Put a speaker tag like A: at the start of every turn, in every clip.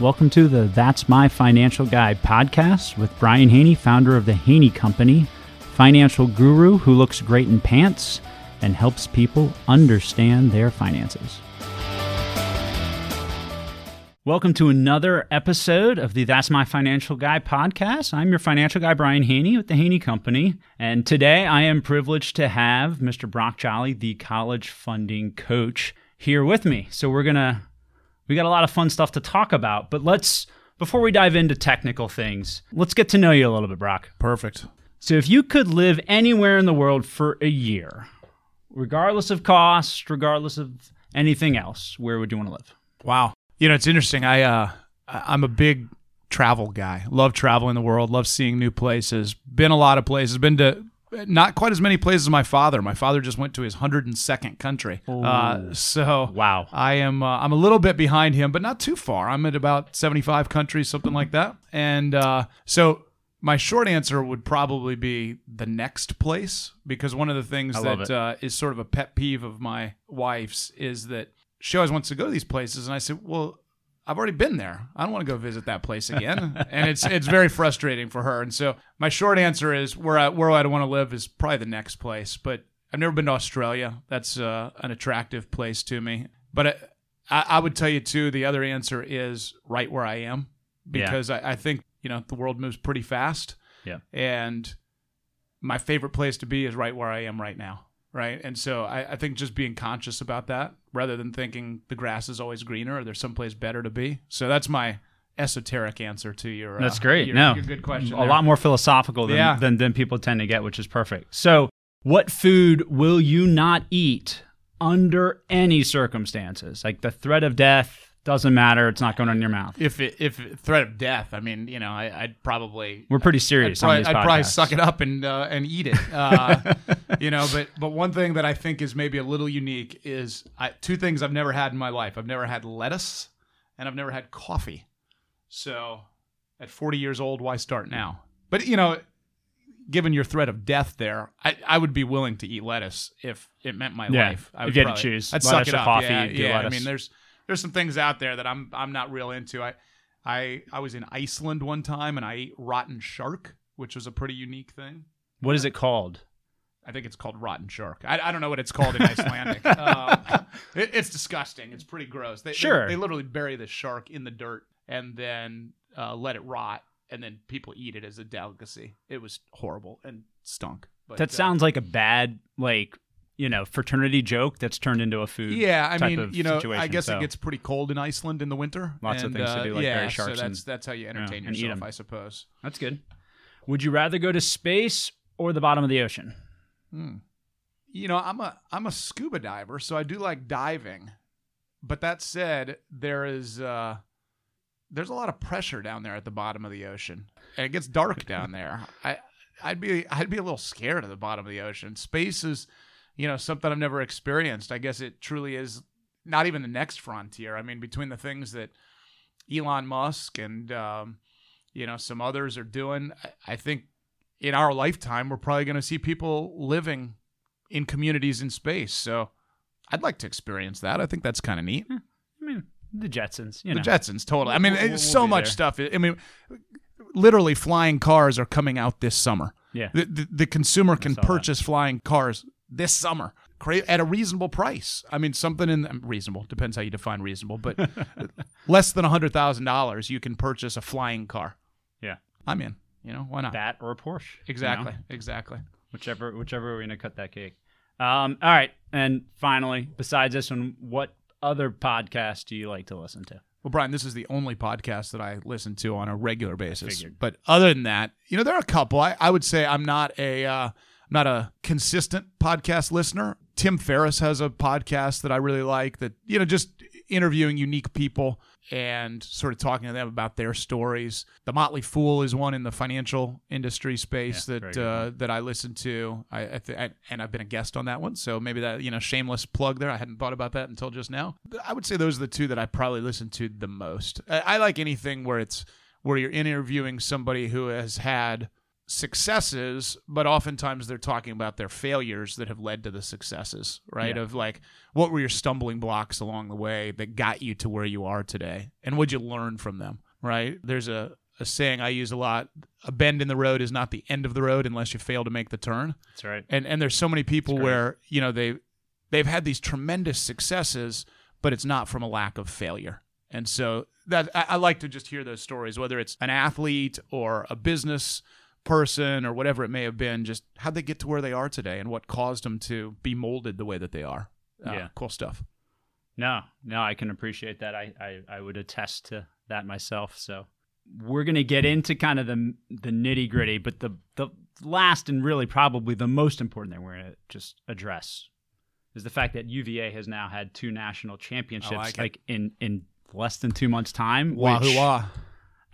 A: Welcome to the That's My Financial Guy podcast with Brian Haney, founder of the Haney Company, financial guru who looks great in pants and helps people understand their finances. Welcome to another episode of the That's My Financial Guy podcast. I'm your financial guy, Brian Haney with the Haney Company. And today I am privileged to have Mr. Brock Jolly, the college funding coach, here with me. So we're going to, we got a lot of fun stuff to talk about. But let's, before we dive into technical things, let's get to know you a little bit, Brock.
B: Perfect.
A: So if you could live anywhere in the world for a year, regardless of cost, regardless of anything else, where would you want to live?
B: Wow. You know, it's interesting. I uh I'm a big travel guy. Love traveling the world, love seeing new places. Been a lot of places. Been to not quite as many places as my father. My father just went to his 102nd country. Uh, so
A: Wow.
B: I am uh, I'm a little bit behind him, but not too far. I'm at about 75 countries, something like that. And uh, so my short answer would probably be the next place because one of the things that uh, is sort of a pet peeve of my wife's is that she always wants to go to these places, and I said, well. I've already been there. I don't want to go visit that place again, and it's it's very frustrating for her. And so my short answer is where I where I'd want to live is probably the next place. But I've never been to Australia. That's uh, an attractive place to me. But I, I, I would tell you too. The other answer is right where I am
A: Yeah.
B: because I, I think you know the world moves pretty fast.
A: Yeah.
B: And my favorite place to be is right where I am right now. Right. And so I, I think just being conscious about that rather than thinking the grass is always greener or there's someplace better to be. So that's my esoteric answer to your.
A: That's
B: uh,
A: great.
B: Your,
A: no,
B: your good question.
A: A
B: there.
A: lot more philosophical than,
B: Yeah.
A: than than people tend to get, which is perfect. So, what food will you not eat under any circumstances? Like the threat of death doesn't matter; it's not going in your mouth.
B: If it, if it- threat of death, I mean, you know, I, I'd probably
A: We're pretty
B: I'd
A: serious on
B: probably, I'd probably suck it up and uh, and eat it. Uh, you know, but but one thing that I think is maybe a little unique is I, two things I've never had in my life. I've never had lettuce, and I've never had coffee. So, at 40 years old, why start now? But you know, given your threat of death, there, I, I would be willing to eat lettuce if it meant my
A: Yeah,
B: life. I would
A: you had to choose,
B: I'd
A: lettuce
B: suck it up.
A: coffee,
B: Yeah, yeah. I mean, there's there's some things out there that I'm I'm not real into. I I I was in Iceland one time and I ate rotten shark, which was a pretty unique thing.
A: What is it called?
B: I think it's called rotten shark. I, I don't know what it's called in Icelandic. um, it, it's disgusting. It's pretty gross. They, they-
A: Sure.
B: They, literally bury the shark in the dirt and then uh, let it rot, and then people eat it as a delicacy. It was horrible and stunk. But,
A: That
B: uh,
A: sounds like a bad, like you know, fraternity joke that's turned into a food.
B: Yeah, I
A: type
B: mean,
A: of
B: you know, I guess
A: so.
B: it gets pretty cold in Iceland in the winter.
A: Lots of
B: and,
A: things to
B: uh,
A: do, like
B: yeah,
A: bury sharks
B: so that's
A: and-
B: that's how you entertain
A: and eat
B: yourself,
A: 'em.
B: I suppose.
A: That's good. Would you rather go to space or the bottom of the ocean?
B: Hmm. You know, I'm a I'm a scuba diver, so I do like diving. But that said, there is uh there's a lot of pressure down there at the bottom of the ocean. And it gets dark down there. I I'd be I'd be a little scared of the bottom of the ocean. Space is, you know, something I've never experienced. I guess it truly is not even the next frontier. I mean, between the things that Elon Musk and um, you know some others are doing, I, I think in our lifetime we're probably going to see people living in communities in space. So I'd like to experience that. I think that's kind of neat. Hmm.
A: I mean, the Jetsons. You know,
B: The Jetsons, totally. I mean,
A: We'll- we'll-
B: so much
A: there.
B: stuff. I mean, literally, flying cars are coming out this summer.
A: Yeah.
B: The, the, the consumer can
A: saw that.
B: purchase flying cars this summer at a reasonable price. I mean, something in reasonable depends how you define reasonable, but less than hundred thousand dollars, you can purchase a flying car.
A: Yeah.
B: I'm in. You know why not?
A: that or a Porsche. you know?
B: exactly. Exactly.
A: whichever whichever we're gonna cut that cake. Um, all right, and finally, besides this one, what other podcast do you like to listen to?
B: Well, Brian, this is the only podcast that I listen to on a regular basis. But other than that, you know, there are a couple. I, I would say I'm not a uh, I'm not a consistent podcast listener. Tim Ferriss has a podcast that I really like. That you know, just interviewing unique people and sort of talking to them about their stories. The Motley Fool is one in the financial industry space
A: Yeah,
B: that uh, that I listen to. I, I, th- I and I've been a guest on that one, so maybe that you know shameless plug there. I hadn't thought about that until just now. I would say those are the two that I probably listen to the most. I, I like anything where it's where you're interviewing somebody who has had successes, but oftentimes they're talking about their failures that have led to the successes, right?
A: Yeah.
B: Of like, what were your stumbling blocks along the way that got you to where you are today? And what'd you learn from them, right? There's a, a saying I use a lot a bend in the road is not the end of the road unless you fail to make the turn.
A: That's right.
B: And and there's so many people where, you know, they they've had these tremendous successes, but it's not from a lack of failure. And so that I, I like to just hear those stories, whether it's an athlete or a business person or whatever it may have been, just how'd they get to where they are today and what caused them to be molded the way that they are. Uh,
A: Yeah.
B: Cool stuff.
A: No, no, I can appreciate that. I, I, I would attest to that myself. So we're gonna get into kind of the the nitty gritty, but the the last and really probably the most important thing we're gonna just address is the fact that UVA has now had two national championships
B: like
A: in in less than two months' time.
B: Wahoo.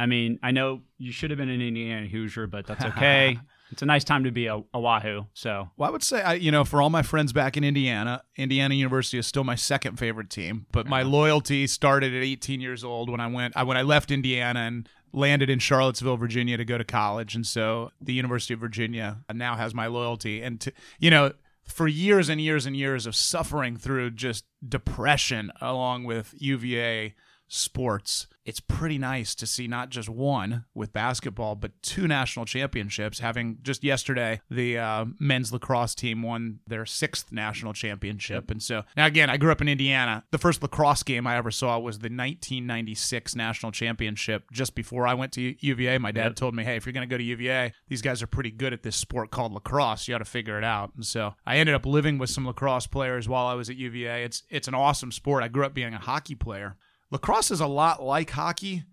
A: I mean, I know you should have been an Indiana Hoosier, but that's okay. it's a nice time to be a, a Wahoo. So
B: Well, I would say, I, you know, for all my friends back in Indiana, Indiana University is still my second favorite team. But my uh-huh. loyalty started at 18 years old when I went, I, when I left Indiana and landed in Charlottesville, Virginia, to go to college. And so the University of Virginia now has my loyalty. And to, you know, for years and years and years of suffering through just depression along with UVA sports, it's pretty nice to see not just one with basketball, but two national championships. Having just yesterday, the uh, men's lacrosse team won their sixth national championship. And so now, again, I grew up in Indiana. The first lacrosse game I ever saw was the 1996 national championship just before I went to UVA. My dad
A: Yep.
B: told me, hey, if you're going to go to UVA, these guys are pretty good at this sport called lacrosse. You got to figure it out. And so I ended up living with some lacrosse players while I was at UVA. It's it's an awesome sport. I grew up being a hockey player. Lacrosse is a lot like hockey.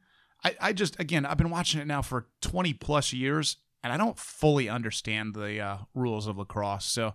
B: I, I just again I've been watching it now for 20 plus years and I don't fully understand the uh, rules of lacrosse. So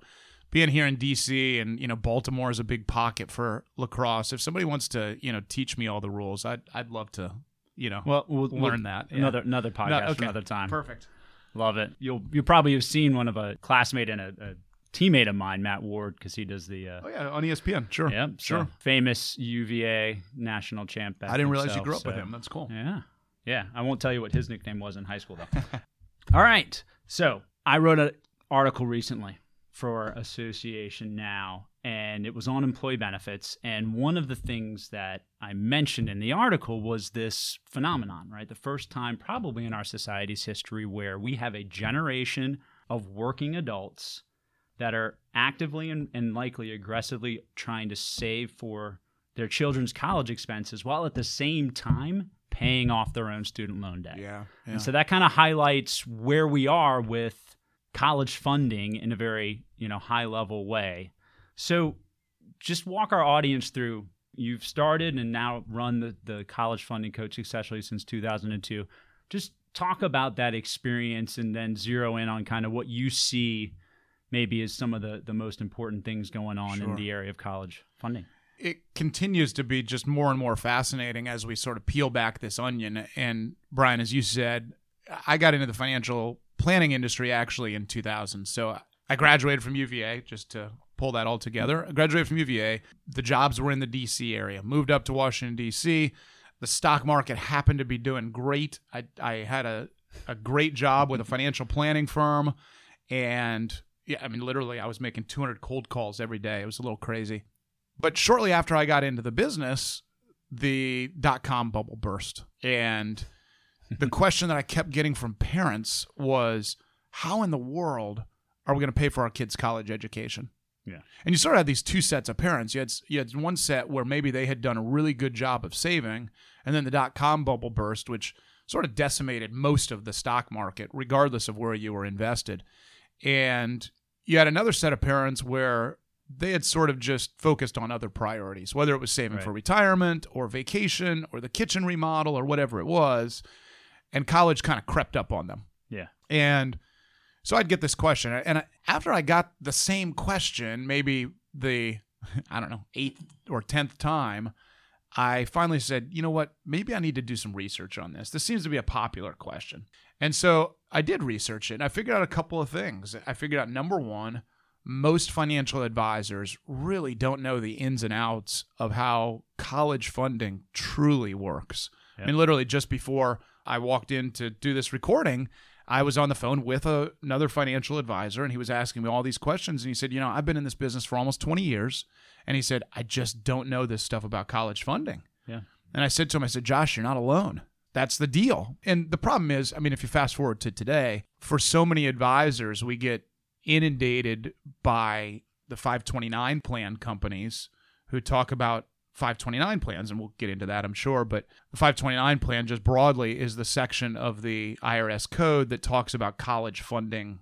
B: being here in DC and you know Baltimore is a big pocket for lacrosse. If somebody wants to you know teach me all the rules, I'd I'd love to you know
A: well, we'll
B: learn that. Yeah.
A: Another another
B: No,
A: podcast
B: okay.
A: another time.
B: Perfect.
A: Love it. You'll you'll probably have seen one of a classmate and a, a teammate of mine, Matt Ward, because he does the. Uh,
B: Oh yeah, on ESPN. Sure.
A: Yep, so
B: Sure.
A: famous UVA national champ. back
B: I didn't realize you grew up with him. That's cool.
A: Yeah, yeah. I won't tell you what his nickname was in high school though. All right. So I wrote an article recently for Association Now, and it was on employee benefits. And one of the things that I mentioned in the article was this phenomenon, right? The first time, probably in our society's history, where we have a generation of working adults that are actively and, and likely aggressively trying to save for their children's college expenses while at the same time paying off their own student loan debt.
B: Yeah. yeah.
A: And so that kind of highlights where we are with college funding in a very, you know, high level way. So just walk our audience through you've started and now run the, the college funding coach successfully since 2002. Just talk about that experience and then zero in on kind of what you see maybe is some of the, the most important things going on in the area of college funding.
B: it continues to be just more and more fascinating as we sort of peel back this onion. And Brian, as you said, I got into the financial planning industry actually in 2000. So I graduated from UVA just to pull that all together. I graduated from UVA. The jobs were in the DC area. Moved up to Washington DC. The stock market happened to be doing great. I I had a a great job with a financial planning firm and yeah, I mean literally I was making 200 cold calls every day. It was a little crazy. But shortly after I got into the business, the dot com bubble burst. And the question that I kept getting from parents was how in the world are we going to pay for our kids' college education?
A: Yeah.
B: And you sort of had these two sets of parents. You had, you had one set where maybe they had done a really good job of saving, and then the dot com bubble burst, which sort of decimated most of the stock market, regardless of where you were invested. And you had another set of parents where they had sort of just focused on other priorities, whether it was saving
A: Right.
B: for retirement or vacation or the kitchen remodel or whatever it was. And college kind of crept up on them.
A: Yeah.
B: And so I'd get this question. And after I got the same question, maybe the, I don't know, eighth or 10th time, I finally said, you know what? Maybe I need to do some research on this. This seems to be a popular question. And so I did research it and I figured out a couple of things. I figured out number one, most financial advisors really don't know the ins and outs of how college funding truly works. I mean, literally just before I walked in to do this recording, I was on the phone with a, another financial advisor and he was asking me all these questions. And he said, You know, I've been in this business for almost 20 years. And he said, I just don't know this stuff about college funding.
A: Yeah.
B: And I said to him, I said, Josh, you're not alone. That's the deal. And the problem is, I mean, if you fast forward to today, for so many advisors, we get inundated by the 529 plan companies who talk about 529 plans, and we'll get into that, I'm sure. But the 529 plan, just broadly, is the section of the IRS code that talks about college funding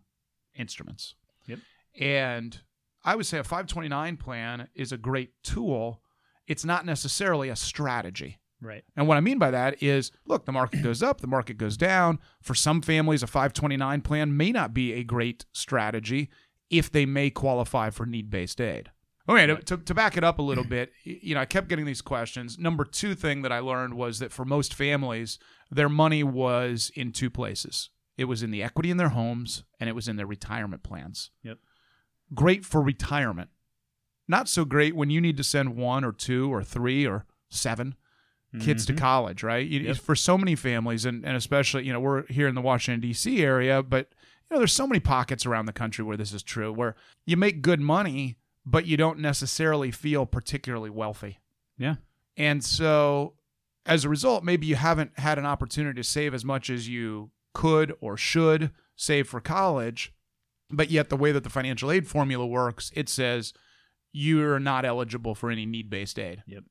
B: instruments.
A: Yep.
B: And I would say a 529 plan is a great tool. It's not necessarily a strategy.
A: Right.
B: And what I mean by that is look, the market goes up, the market goes down. For some families, a 529 plan may not be a great strategy if they may qualify for need based aid. Okay, to, to, to back it up a little bit, you know, I kept getting these questions. Number two thing that I learned was that for most families, their money was in two places it was in the equity in their homes and it was in their retirement plans.
A: Yep.
B: Great for retirement. Not so great when you need to send one or two or three or seven kids to
A: Mhm.
B: college, right? You,
A: Yep.
B: For so many families, and, and especially, you know, we're here in the Washington, D.C. area, but, you know, there's so many pockets around the country where this is true, where you make good money, but you don't necessarily feel particularly wealthy.
A: Yeah.
B: And so as a result, maybe you haven't had an opportunity to save as much as you could or should save for college. But yet, the way that the financial aid formula works, it says you're not eligible for any need based aid.
A: Yep.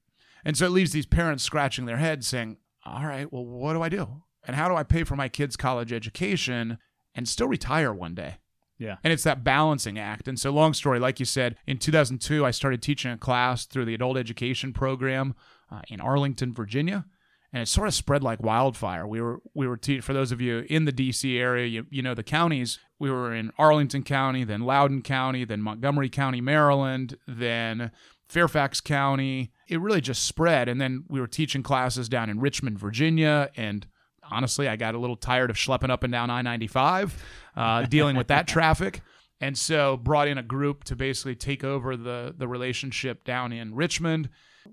B: And so it leaves these parents scratching their heads saying, All right, well, what do I do? And how do I pay for my kids' college education and still retire one day?
A: Yeah.
B: And it's that balancing act. And so, long story, like you said, in 2002, I started teaching a class through the adult education program uh, in Arlington, Virginia. And it sort of spread like wildfire. We were we were te- for those of you in the D.C. area, you, you know the counties. We were in Arlington County, then Loudoun County, then Montgomery County, Maryland, then Fairfax County. It really just spread. And then we were teaching classes down in Richmond, Virginia, and honestly, I got a little tired of schlepping up and down I 95, uh, dealing with that traffic. And so brought in a group to basically take over the, the relationship down in Richmond.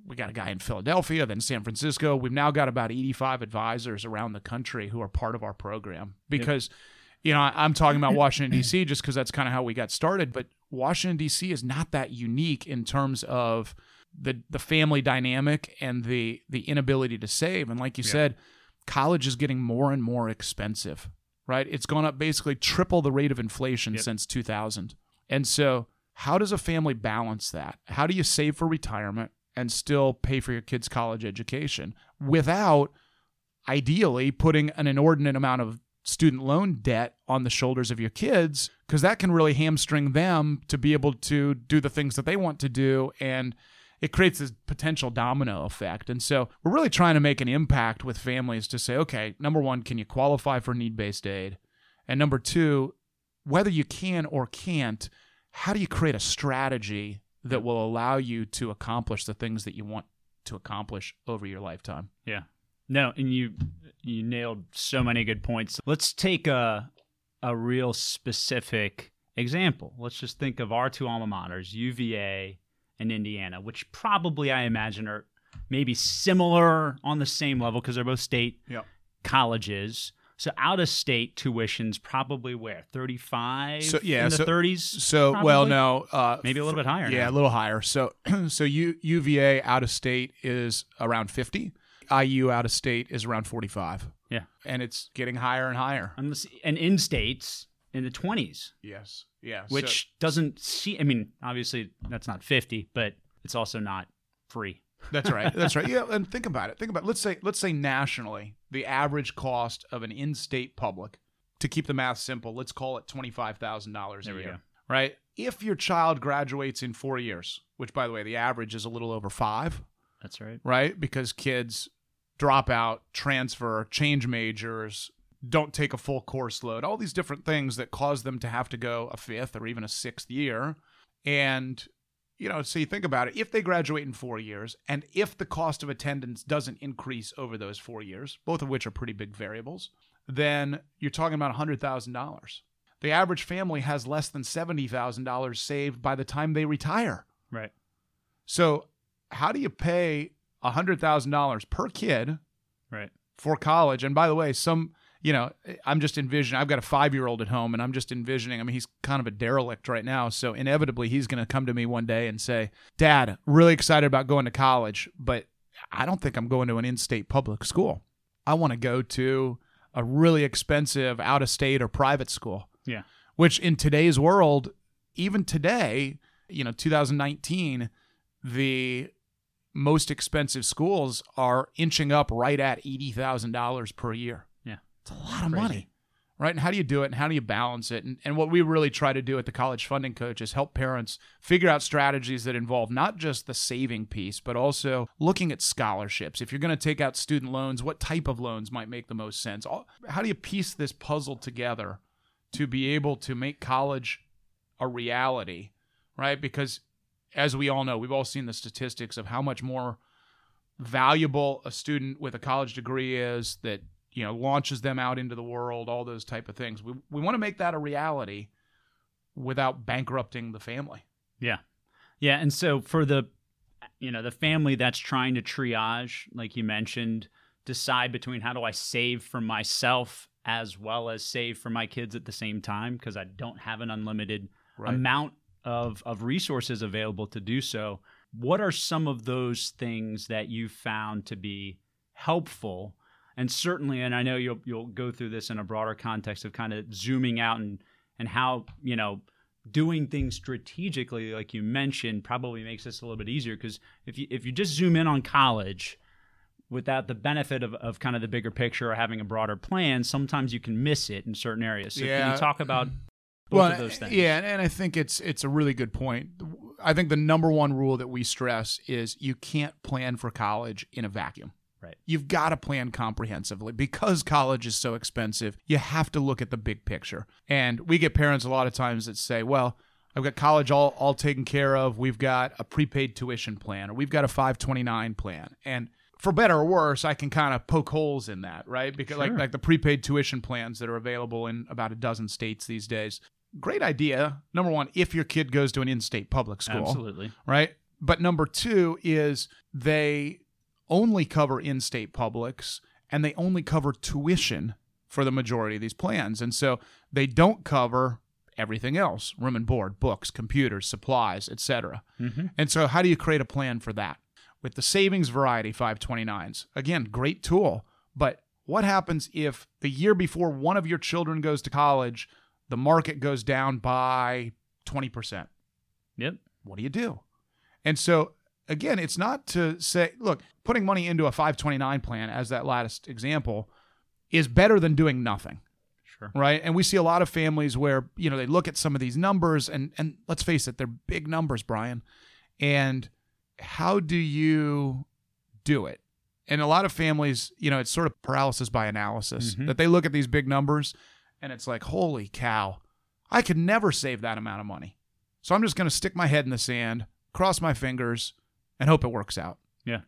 B: We got a guy in Philadelphia, then San Francisco. We've now got about 85 advisors around the country who are part of our program because, you know, I'm talking about Washington, D.C., just because that's kind of how we got started. But Washington, D.C. is not that unique in terms of the, the family dynamic and the, the inability to save. And like you
A: Yeah.
B: said, college is getting more and more expensive, right? It's gone up basically triple the rate of inflation
A: Yep.
B: since 2000. And so, how does a family balance that? How do you save for retirement and still pay for your kids' college education without ideally putting an inordinate amount of student loan debt on the shoulders of your kids? Because that can really hamstring them to be able to do the things that they want to do. And it creates this potential domino effect. And so we're really trying to make an impact with families to say, okay, number one, can you qualify for need based aid? And number two, whether you can or can't, how do you create a strategy that will allow you to accomplish the things that you want to accomplish over your lifetime?
A: Yeah. No, and you you nailed so many good points. Let's take a a real specific example. Let's just think of our two alma maters, UVA and Indiana, which probably I imagine are maybe similar on the same level because they're both state
B: Yep.
A: colleges. So out of state tuitions probably where thirty five
B: So- yeah,
A: in the
B: so-
A: thirties.
B: So, well, no, uh,
A: maybe a little bit higher.
B: Yeah,
A: now.
B: a little higher. So, so U, UVA out of state is around 50. IU out of state is around 45.
A: Yeah.
B: And it's getting higher and higher.
A: And in states in the twenties.
B: Yes. Yeah.
A: which doesn't see. I mean, obviously that's not fifty, but it's also not free.
B: That's right. That's right. Yeah, and think about it. Think about it. let's say let's say nationally, the average cost of an in-state public, to keep the math simple, let's call it twenty-five thousand dollars a
A: There we
B: year.
A: go.
B: Right? If your child graduates in four years, which by the way, the average is a little over five,
A: That's right.
B: right? Because kids drop out, transfer, change majors, don't take a full course load, all these different things that cause them to have to go a fifth or even a sixth year. And, you know, so you think about it if they graduate in four years, and if the cost of attendance doesn't increase over those four years, both of which are pretty big variables, then you're talking about $100,000. The average family has less than $70,000 saved by the time they retire.
A: Right.
B: So, how do you pay $100,000 per kid
A: Right.
B: for college? And by the way, some you know, I'm just envisioning. I've got a five year old at home, and I'm just envisioning. I mean, he's kind of a derelict right now, so inevitably he's going to come to me one day and say, "Dad, really excited about going to college, but I don't think I'm going to an in-state public school. I want to go to a really expensive out-of-state or private school."
A: Yeah.
B: Which in today's world, even today, you know, 2019, the most expensive schools are inching up right at $80,000 per year. It's a lot of
A: Crazy.
B: money. Right. And how do you do it and how do you balance it? And, and what we really try to do at the College Funding Coach is help parents figure out strategies that involve not just the saving piece, but also looking at scholarships. If you're going to take out student loans, what type of loans might make the most sense? How do you piece this puzzle together to be able to make college a reality? Right. Because as we all know, we've all seen the statistics of how much more valuable a student with a college degree is that you know launches them out into the world all those type of things we, we want to make that a reality without bankrupting the family
A: Yeah. Yeah. And so for the, you know, the family that's trying to triage, like you mentioned, decide between how do I save for myself as well as save for my kids at the same time because I don't have an unlimited
B: right
A: amount of, of resources available to do so. What are some of those things that you found to be helpful? And certainly, and I know you'll you'll go through this in a broader context of kind of zooming out and and how you know doing things strategically, like you mentioned, probably makes this a little bit easier because if you if you just zoom in on college without the benefit of, of kind of the bigger picture or having a broader plan, sometimes you can miss it in certain areas. So can
B: Yeah.
A: you talk about both
B: well,
A: of those things?
B: yeah and, and i think it's it's a really good point i think the number one rule that we stress is you can't plan for college in a vacuum
A: Right.
B: You've got to plan comprehensively because college is so expensive. You have to look at the big picture. And we get parents a lot of times that say, well, I've got college all, all taken care of. We've got a prepaid tuition plan or we've got a 529 plan. And for better or worse, I can kind of poke holes in that, right? Because like like the prepaid tuition plans that are available in about a dozen states these days. Great idea. Number one, if your kid goes to an in-state public school
A: Absolutely.
B: right? But number two is they only cover in state publics and they only cover tuition for the majority of these plans. And so they don't cover everything else room and board, books, computers, supplies, etc.
A: Mm-hmm.
B: And so, how do you create a plan for that? With the savings variety 529s, again, great tool. But what happens if the year before one of your children goes to college, the market goes down by 20%?
A: Yep.
B: what do you do? And so again, it's not to say, look, putting money into a 529 plan as that last example is better than doing nothing,
A: Sure.
B: right? And we see a lot of families where, you know, they look at some of these numbers and and let's face it, they're big numbers, Brian. And how do you do it? And a lot of families, you know, it's sort of paralysis by analysis
A: Mhm.
B: that they look at these big numbers and it's like, holy cow, I could never save that amount of money. So I'm just going to stick my head in the sand, cross my fingers, and hope it works out.
A: Yeah.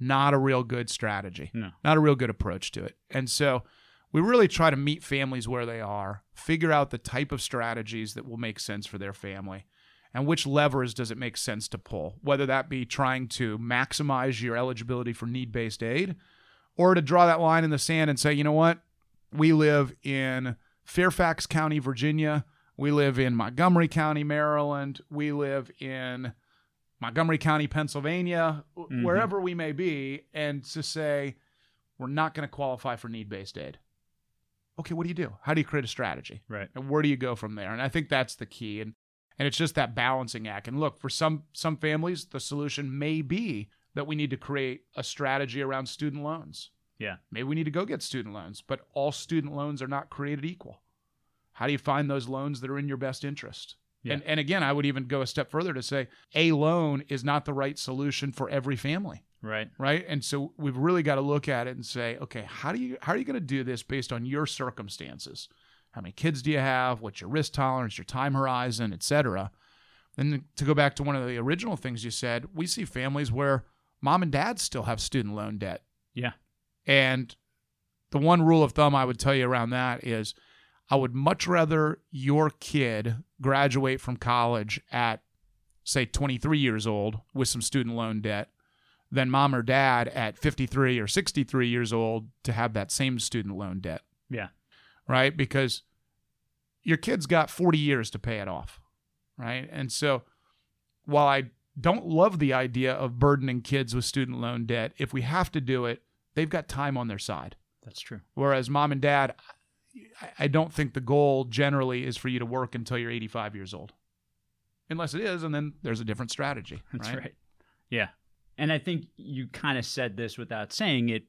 B: Not a real good strategy.
A: No.
B: Not a real good approach to it. And so we really try to meet families where they are, figure out the type of strategies that will make sense for their family, and which levers does it make sense to pull, whether that be trying to maximize your eligibility for need based aid or to draw that line in the sand and say, you know what? We live in Fairfax County, Virginia. We live in Montgomery County, Maryland. We live in Montgomery County, Pennsylvania,
A: Mhm.
B: wherever we may be, and to say, we're not going to qualify for need based aid. Okay, what do you do? How do you create a strategy?
A: Right.
B: and where do you go from there and i think that's the key and and it's just that balancing act and look for some some families the solution may be that we need to create a strategy around student loans
A: Yeah.
B: maybe we need to go get student loans but all student loans are not created equal how do you find those loans that are in your best interest
A: Yeah.
B: and and again i would even go a step further to say a loan is not the right solution for every family
A: Right.
B: right and so we've really got to look at it and say okay how do you how are you going to do this based on your circumstances how many kids do you have what's your risk tolerance your time horizon etc then to go back to one of the original things you said we see families where mom and dad still have student loan debt
A: Yeah.
B: and the one rule of thumb i would tell you around that is i would much rather your kid graduate from college at say 23 years old with some student loan debt than mom or dad at 53 or 63 years old to have that same student loan debt.
A: Yeah.
B: right? Because your kid's got 40 years to pay it off, right? And so while I don't love the idea of burdening kids with student loan debt, if we have to do it, they've got time on their side.
A: That's true.
B: Whereas mom and dad, I- don't think the goal generally is for you to work until you're 85 years old. Unless it is, and then there's a different strategy.
A: That's
B: right.
A: right. Yeah. And I think you kind of said this without saying it,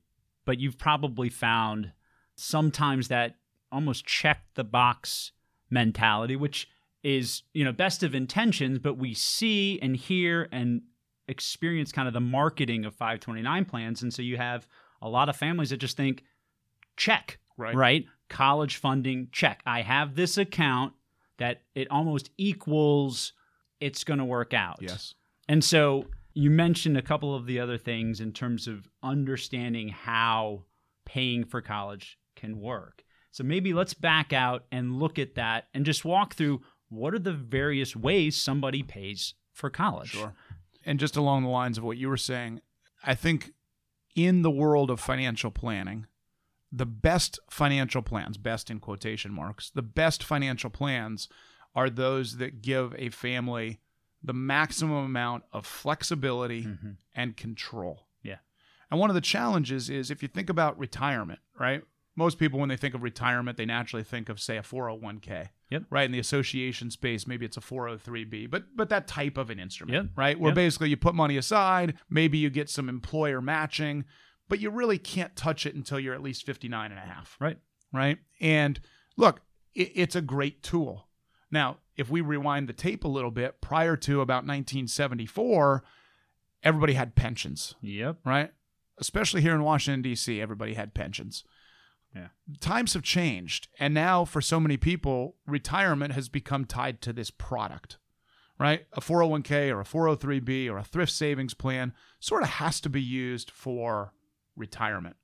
A: but you've probably found sometimes that almost check the box mentality, which is, you know, best of intentions, but we see and hear and experience kind of the marketing of 529 plans. And so you have a lot of families that just think, check,
B: Right.
A: right? College funding, check. I have this account that it almost equals it's going to work out.
B: Yes.
A: And so you mentioned a couple of the other things in terms of understanding how paying for college can work. So maybe let's back out and look at that and just walk through what are the various ways somebody pays for college.
B: Sure. And just along the lines of what you were saying, I think in the world of financial planning, the best financial plans, best in quotation marks, the best financial plans are those that give a family the maximum amount of flexibility
A: Mhm.
B: and control.
A: Yeah.
B: And one of the challenges is if you think about retirement, right? Most people, when they think of retirement, they naturally think of, say, a 401k.
A: Yep.
B: Right. In the association space, maybe it's a 403b, but but that type of an instrument.
A: Yep.
B: Right. Where
A: Yep.
B: basically you put money aside, maybe you get some employer matching, but you really can't touch it until you're at least 59 and a half
A: Right.
B: right? And look, it, it's a great tool. Now, if we rewind the tape a little bit, prior to about 1974, everybody had pensions,
A: Yep.
B: right? Especially here in Washington, D.C., everybody had pensions.
A: Yeah.
B: Times have changed. And now, for so many people, retirement has become tied to this product, right? A 401k or a 403b or a thrift savings plan sort of has to be used for retirement.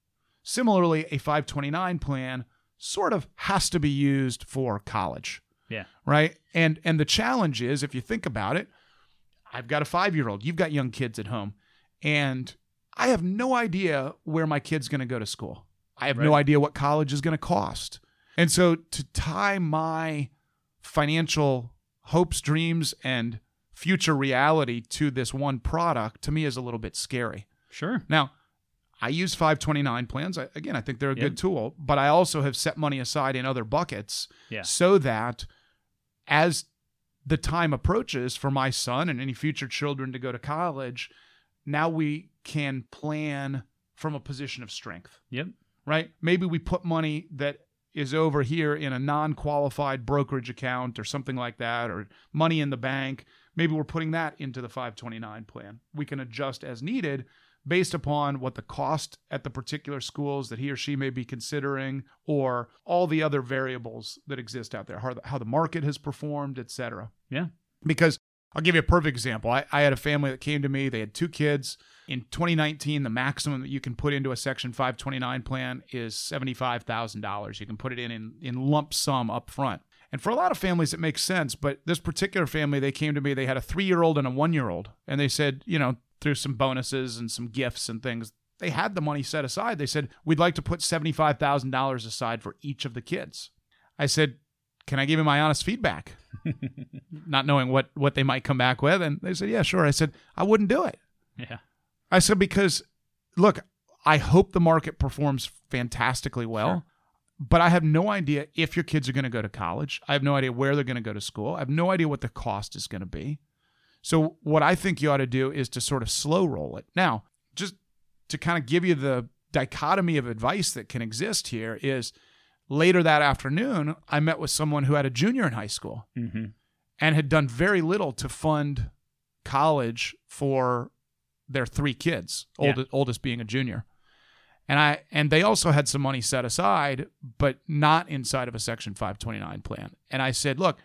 B: Similarly, a 529 plan sort of has to be used for college,
A: Yeah.
B: right? And and the challenge is if you think about it, I've got a 5-year-old, you've got young kids at home, and I have no idea where my kid's going to go to school. I have no idea what college is going to cost. And so to tie my financial hopes, dreams and future reality to this one product to me is a little bit scary.
A: Sure.
B: Now, I use 529 plans. I, again, I think they're a
A: Yep.
B: good tool, but I also have set money aside in other buckets
A: Yeah.
B: so that as the time approaches for my son and any future children to go to college, now we can plan from a position of strength,
A: Yep.
B: right? Maybe we put money that is over here in a non qualified brokerage account or something like that, or money in the bank. Maybe we're putting that into the 529 plan. We can adjust as needed based upon what the cost at the particular schools that he or she may be considering or all the other variables that exist out there how the, how the market has performed etc
A: Yeah.
B: because i'll give you a perfect example I, I had a family that came to me they had two kids in 2019 the maximum that you can put into a section 529 plan is $75000 you can put it in, in in lump sum up front and for a lot of families, it makes sense. But this particular family, they came to me, they had a three year old and a one year old. And they said, you know, through some bonuses and some gifts and things, they had the money set aside. They said, we'd like to put $75,000 aside for each of the kids. I said, can I give you my honest feedback? Not knowing what, what they might come back with. And they said, yeah, sure. I said, I wouldn't do it.
A: Yeah.
B: I said, because look, I hope the market performs fantastically well,
A: Sure.
B: but I have no idea if your kids are going to go to college. I have no idea where they're going to go to school. I have no idea what the cost is going to be. So, what I think you ought to do is to sort of slow roll it. Now, just to kind of give you the dichotomy of advice that can exist here is later that afternoon, I met with someone who had a junior in high school
A: Mm-hmm.
B: and had done very little to fund college for their three kids,
A: Yeah.
B: oldest, oldest being a junior. And I and they also had some money set aside, but not inside of a Section 529 plan. And I said, look,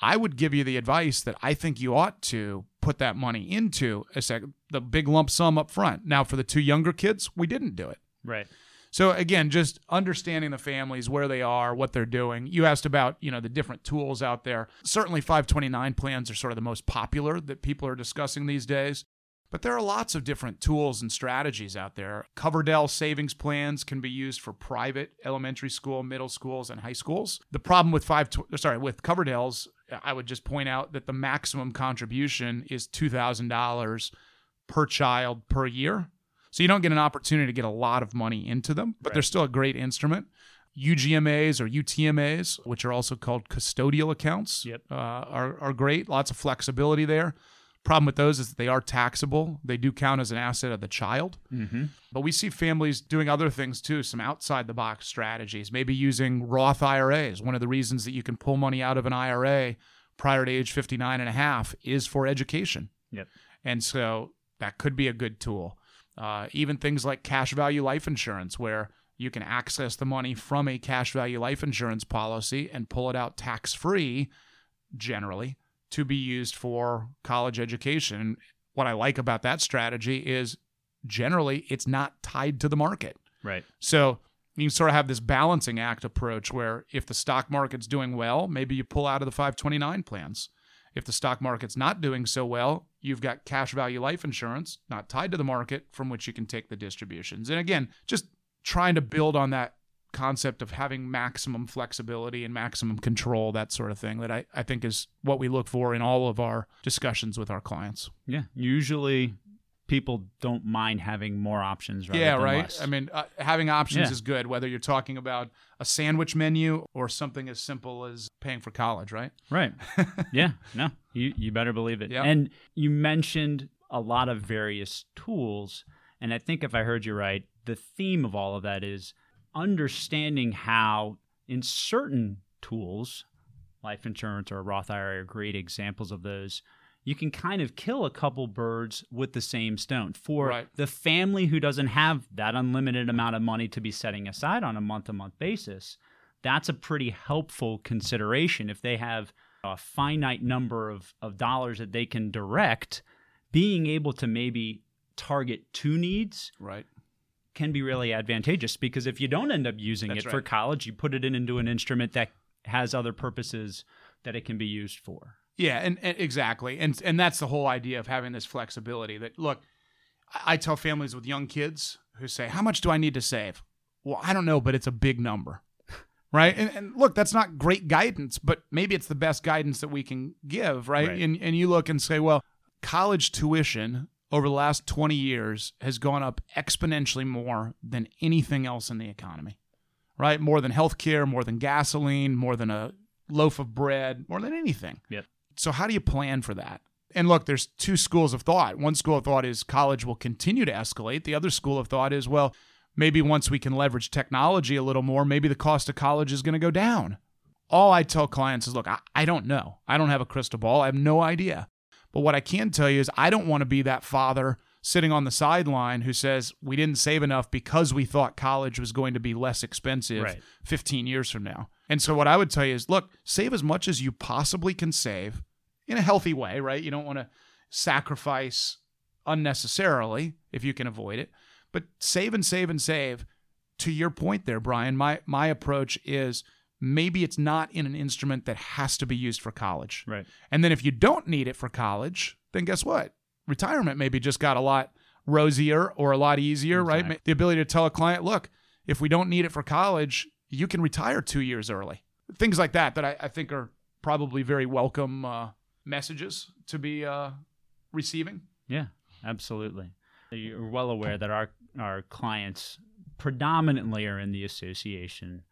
B: I would give you the advice that I think you ought to put that money into a sec- the big lump sum up front. Now, for the two younger kids, we didn't do it.
A: Right.
B: So again, just understanding the families, where they are, what they're doing. You asked about, you know, the different tools out there. Certainly 529 plans are sort of the most popular that people are discussing these days. But there are lots of different tools and strategies out there. Coverdell savings plans can be used for private elementary school, middle schools, and high schools. The problem with five, sorry, with Coverdell's, I would just point out that the maximum contribution is two thousand dollars per child per year. So you don't get an opportunity to get a lot of money into them, but
A: Right.
B: they're still a great instrument. UGMAs or UTMAs, which are also called custodial accounts,
A: Yep.
B: uh, are, are great. Lots of flexibility there. Problem with those is that they are taxable. They do count as an asset of the child.
A: Mm-hmm.
B: But we see families doing other things too, some outside the box strategies, maybe using Roth IRAs. One of the reasons that you can pull money out of an IRA prior to age 59 and a half is for education.
A: Yep.
B: And so that could be a good tool. Uh, even things like cash value life insurance, where you can access the money from a cash value life insurance policy and pull it out tax free, generally, to be used for college education. What I like about that strategy is generally it's not tied to the market.
A: Right.
B: So you sort of have this balancing act approach where if the stock market's doing well, maybe you pull out of the 529 plans. If the stock market's not doing so well, you've got cash value life insurance, not tied to the market, from which you can take the distributions. And again, just trying to build on that concept of having maximum flexibility and maximum control, that sort of thing, that I, I think is what we look for in all of our discussions with our clients.
A: Yeah. Usually people don't mind having more options. Rather
B: yeah, right.
A: less.
B: I mean, uh, having options
A: Yeah.
B: is good, whether you're talking about a sandwich menu or something as simple as paying for college, right?
A: Right. yeah. No, you, you better believe it.
B: Yeah.
A: And you mentioned a lot of various tools. And I think if I heard you right, the theme of all of that is understanding how, in certain tools, life insurance or a Roth IRA are great examples of those. You can kind of kill a couple birds with the same stone. For
B: Right.
A: the family who doesn't have that unlimited amount of money to be setting aside on a month to month basis, that's a pretty helpful consideration. If they have a finite number of, of dollars that they can direct, being able to maybe target two needs
B: Right.
A: Can be really advantageous because if you don't end up using
B: That's
A: it for college, you put it in into an instrument that has other purposes that it can be used for.
B: Yeah, and, and exactly, and and that's the whole idea of having this flexibility. That look, I, I tell families with young kids who say, "How much do I need to save?" Well, I don't know, but it's a big number, right? And, and look, that's not great guidance, but maybe it's the best guidance that we can give, right?
A: Right.
B: And and you look and say, well, college tuition over the last twenty years has gone up exponentially more than anything else in the economy, right? More than healthcare, more than gasoline, more than a loaf of bread, more than anything.
A: Yep.
B: So how do you plan for that? And look, there's two schools of thought. One school of thought is college will continue to escalate. The other school of thought is, well, maybe once we can leverage technology a little more, maybe the cost of college is going to go down. All I tell clients is, look, I, I don't know. I don't have a crystal ball. I have no idea. But what I can tell you is I don't want to be that father sitting on the sideline who says we didn't save enough because we thought college was going to be less expensive
A: Right.
B: 15 years from now. And so what I would tell you is look, save as much as you possibly can save in a healthy way, right? You don't want to sacrifice unnecessarily if you can avoid it. But save and save and save. To your point there, Brian, my my approach is maybe it's not in an instrument that has to be used for college.
A: Right.
B: And then if you don't need it for college, then guess what? Retirement maybe just got a lot rosier or a lot easier, right? The ability to tell a client, look, if we don't need it for college, you can retire two years early. Things like that that I, I think are probably very welcome uh, messages to be uh, receiving.
A: Yeah, absolutely. You're well aware that our our clients predominantly are in the association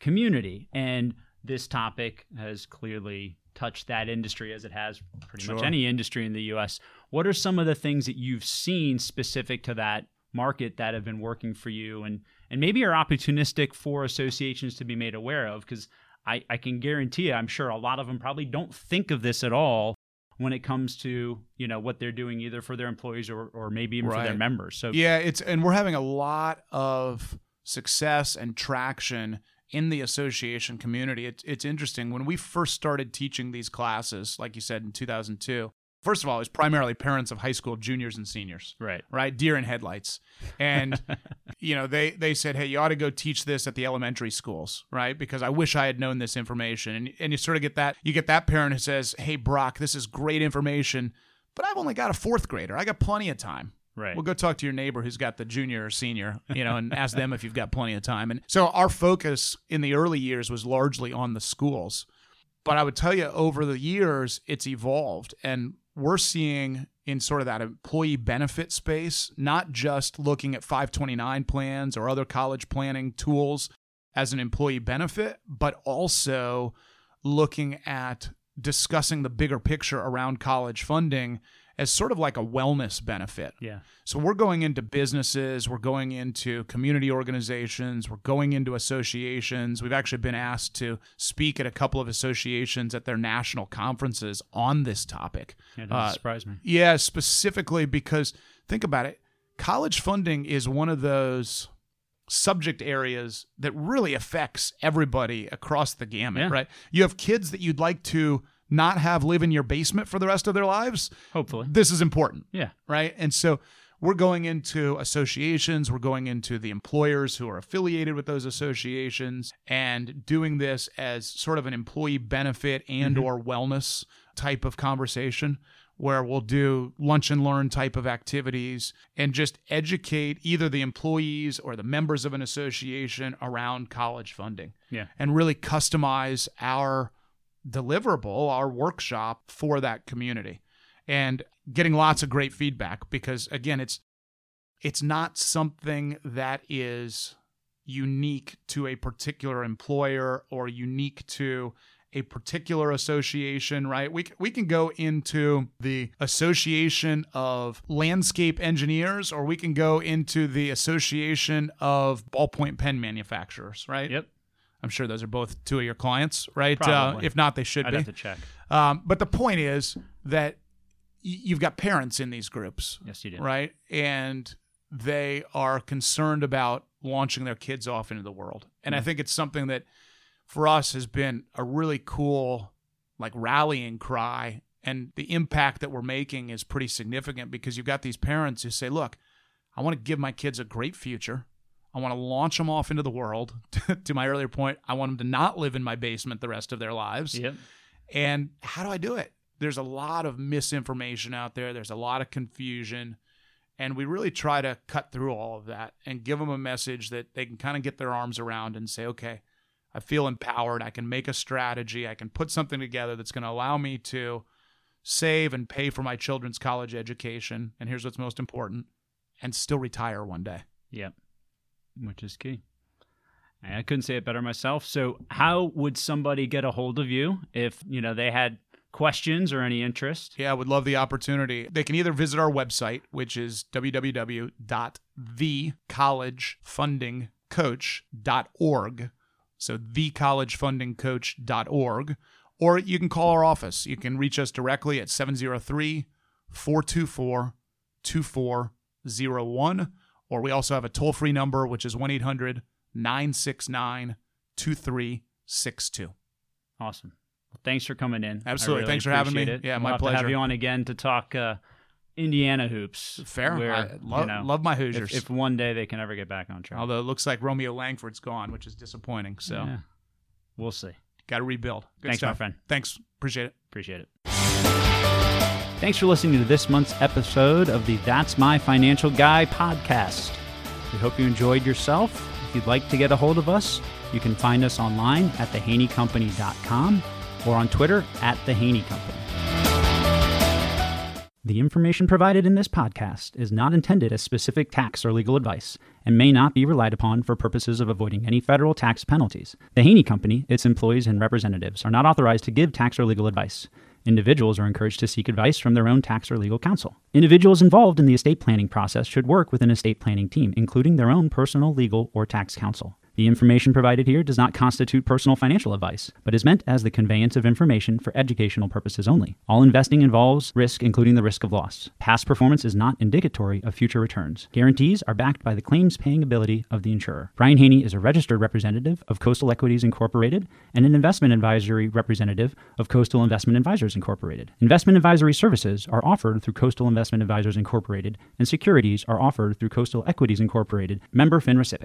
A: community, and this topic has clearly touched that industry as it has pretty much any industry in the U.S. What are some of the things that you've seen specific to that market that have been working for you, and and maybe are opportunistic for associations to be made aware of? Because I, I can guarantee you, I'm sure a lot of them probably don't think of this at all when it comes to you know what they're doing either for their employees or, or maybe even for their members. So
B: Yeah, it's and we're having a lot of success and traction in the association community. It's it's interesting when we first started teaching these classes, like you said in 2002. First of all, it was primarily parents of high school juniors and seniors,
A: right,
B: right? Deer in headlights, and you know they they said, hey, you ought to go teach this at the elementary schools, right? Because I wish I had known this information, and and you sort of get that you get that parent who says, hey, Brock, this is great information. but I've only got a fourth grader. I got plenty of time.
A: Right.
B: Well, go talk to your neighbor who's got the junior or senior, you know, and ask them if you've got plenty of time. And so our focus in the early years was largely on the schools. But I would tell you over the years, it's evolved. And we're seeing in sort of that employee benefit space, not just looking at 529 plans or other college planning tools as an employee benefit, but also looking at discussing the bigger picture around college funding as sort of like a wellness benefit.
A: Yeah.
B: So we're going into businesses, we're going into community organizations, we're going into associations. We've actually been asked to speak at a couple of associations at their national conferences on this topic.
A: Yeah, doesn't
B: Uh,
A: surprise me.
B: Yeah, specifically because think about it. College funding is one of those subject areas that really affects everybody across the gamut,
A: Yeah.
B: right? You have kids that you'd like to not have live in your basement for the rest of their lives.
A: Hopefully.
B: This is important
A: Yeah.
B: right? And so we're going into associations, we're going into the employers who are affiliated with those associations and doing this as sort of an employee benefit and mm-hmm. or wellness type of conversation where we'll do lunch and learn type of activities and just educate either the employees or the members of an association around college funding
A: Yeah.
B: and really customize our deliverable, our workshop for that community. And getting lots of great feedback because again, it's it's not something that is unique to a particular employer or unique to a particular association, right? We, we can go into the Association of Landscape Engineers or we can go into the Association of Ballpoint Pen Manufacturers, right?
A: Yep.
B: I'm sure those are both two of your clients, right? Uh, if not, they should
A: I'd
B: be.
A: have to check.
B: Um, but the point is that y- you've got parents in these groups,
A: Yes, you did.
B: right? And they are concerned about launching their kids off into the world. And I think it's something that for us has been a really cool like rallying cry and the impact that we're making is pretty significant because you've got these parents who say, "Look, I want to give my kids a great future. I want to launch them off into the world." to my earlier point, I want them to not live in my basement the rest of their lives.
A: Yep.
B: And how do I do it? There's a lot of misinformation out there, there's a lot of confusion. And we really try to cut through all of that and give them a message that they can kind of get their arms around and say, okay, I feel empowered. I can make a strategy. I can put something together that's going to allow me to save and pay for my children's college education. And here's what's most important and still retire one day.
A: Yep. Which is key. I couldn't say it better myself. So, how would somebody get a hold of you if you know they had questions or any interest?
B: Yeah, I would love the opportunity. They can either visit our website, which is www.thecollegefundingcoach.org. So thecollegefundingcoach.org. Or you can call our office. You can reach us directly at 703 424 2401. Or we also have a toll free number, which is 1 800 969 2362.
A: Awesome. Well, thanks for coming in.
B: Absolutely.
A: really
B: Thanks for having me.
A: It.
B: Yeah,
A: We'll
B: my
A: have To have
B: pleasure.
A: you on again to talk uh, Indiana hoops.
B: Fair.
A: Where,
B: I love,
A: you know,
B: love my
A: if,
B: Hoosiers.
A: if one day they can ever get back on track.
B: Although it looks like Romeo Langford's gone, which is disappointing. So
A: Yeah. we'll see.
B: got to rebuild. Good
A: Thanks, my friend.
B: Thanks. Appreciate it.
A: Appreciate it. Thanks for listening to this month's episode of the That's My Financial Guy podcast. We hope you enjoyed yourself. If you'd like to get a hold of us, you can find us online at thehaneycompany.com or on Twitter at the Haney Company. The information provided in this podcast is not intended as specific tax or legal advice and may not be relied upon for purposes of avoiding any federal tax penalties. The Haney Company, its employees, and representatives are not authorized to give tax or legal advice. Individuals are encouraged to seek advice from their own tax or legal counsel. Individuals involved in the estate planning process should work with an estate planning team, including their own personal, legal, or tax counsel. The information provided here does not constitute personal financial advice, but is meant as the conveyance of information for educational purposes only. All investing involves risk, including the risk of loss. Past performance is not indicatory of future returns. Guarantees are backed by the claims paying ability of the insurer. Brian Haney is a registered representative of Coastal Equities Incorporated and an investment advisory representative of Coastal Investment Advisors Incorporated. Investment advisory services are offered through Coastal Investment Advisors Incorporated, and securities are offered through Coastal Equities Incorporated, member FINRA SIPC.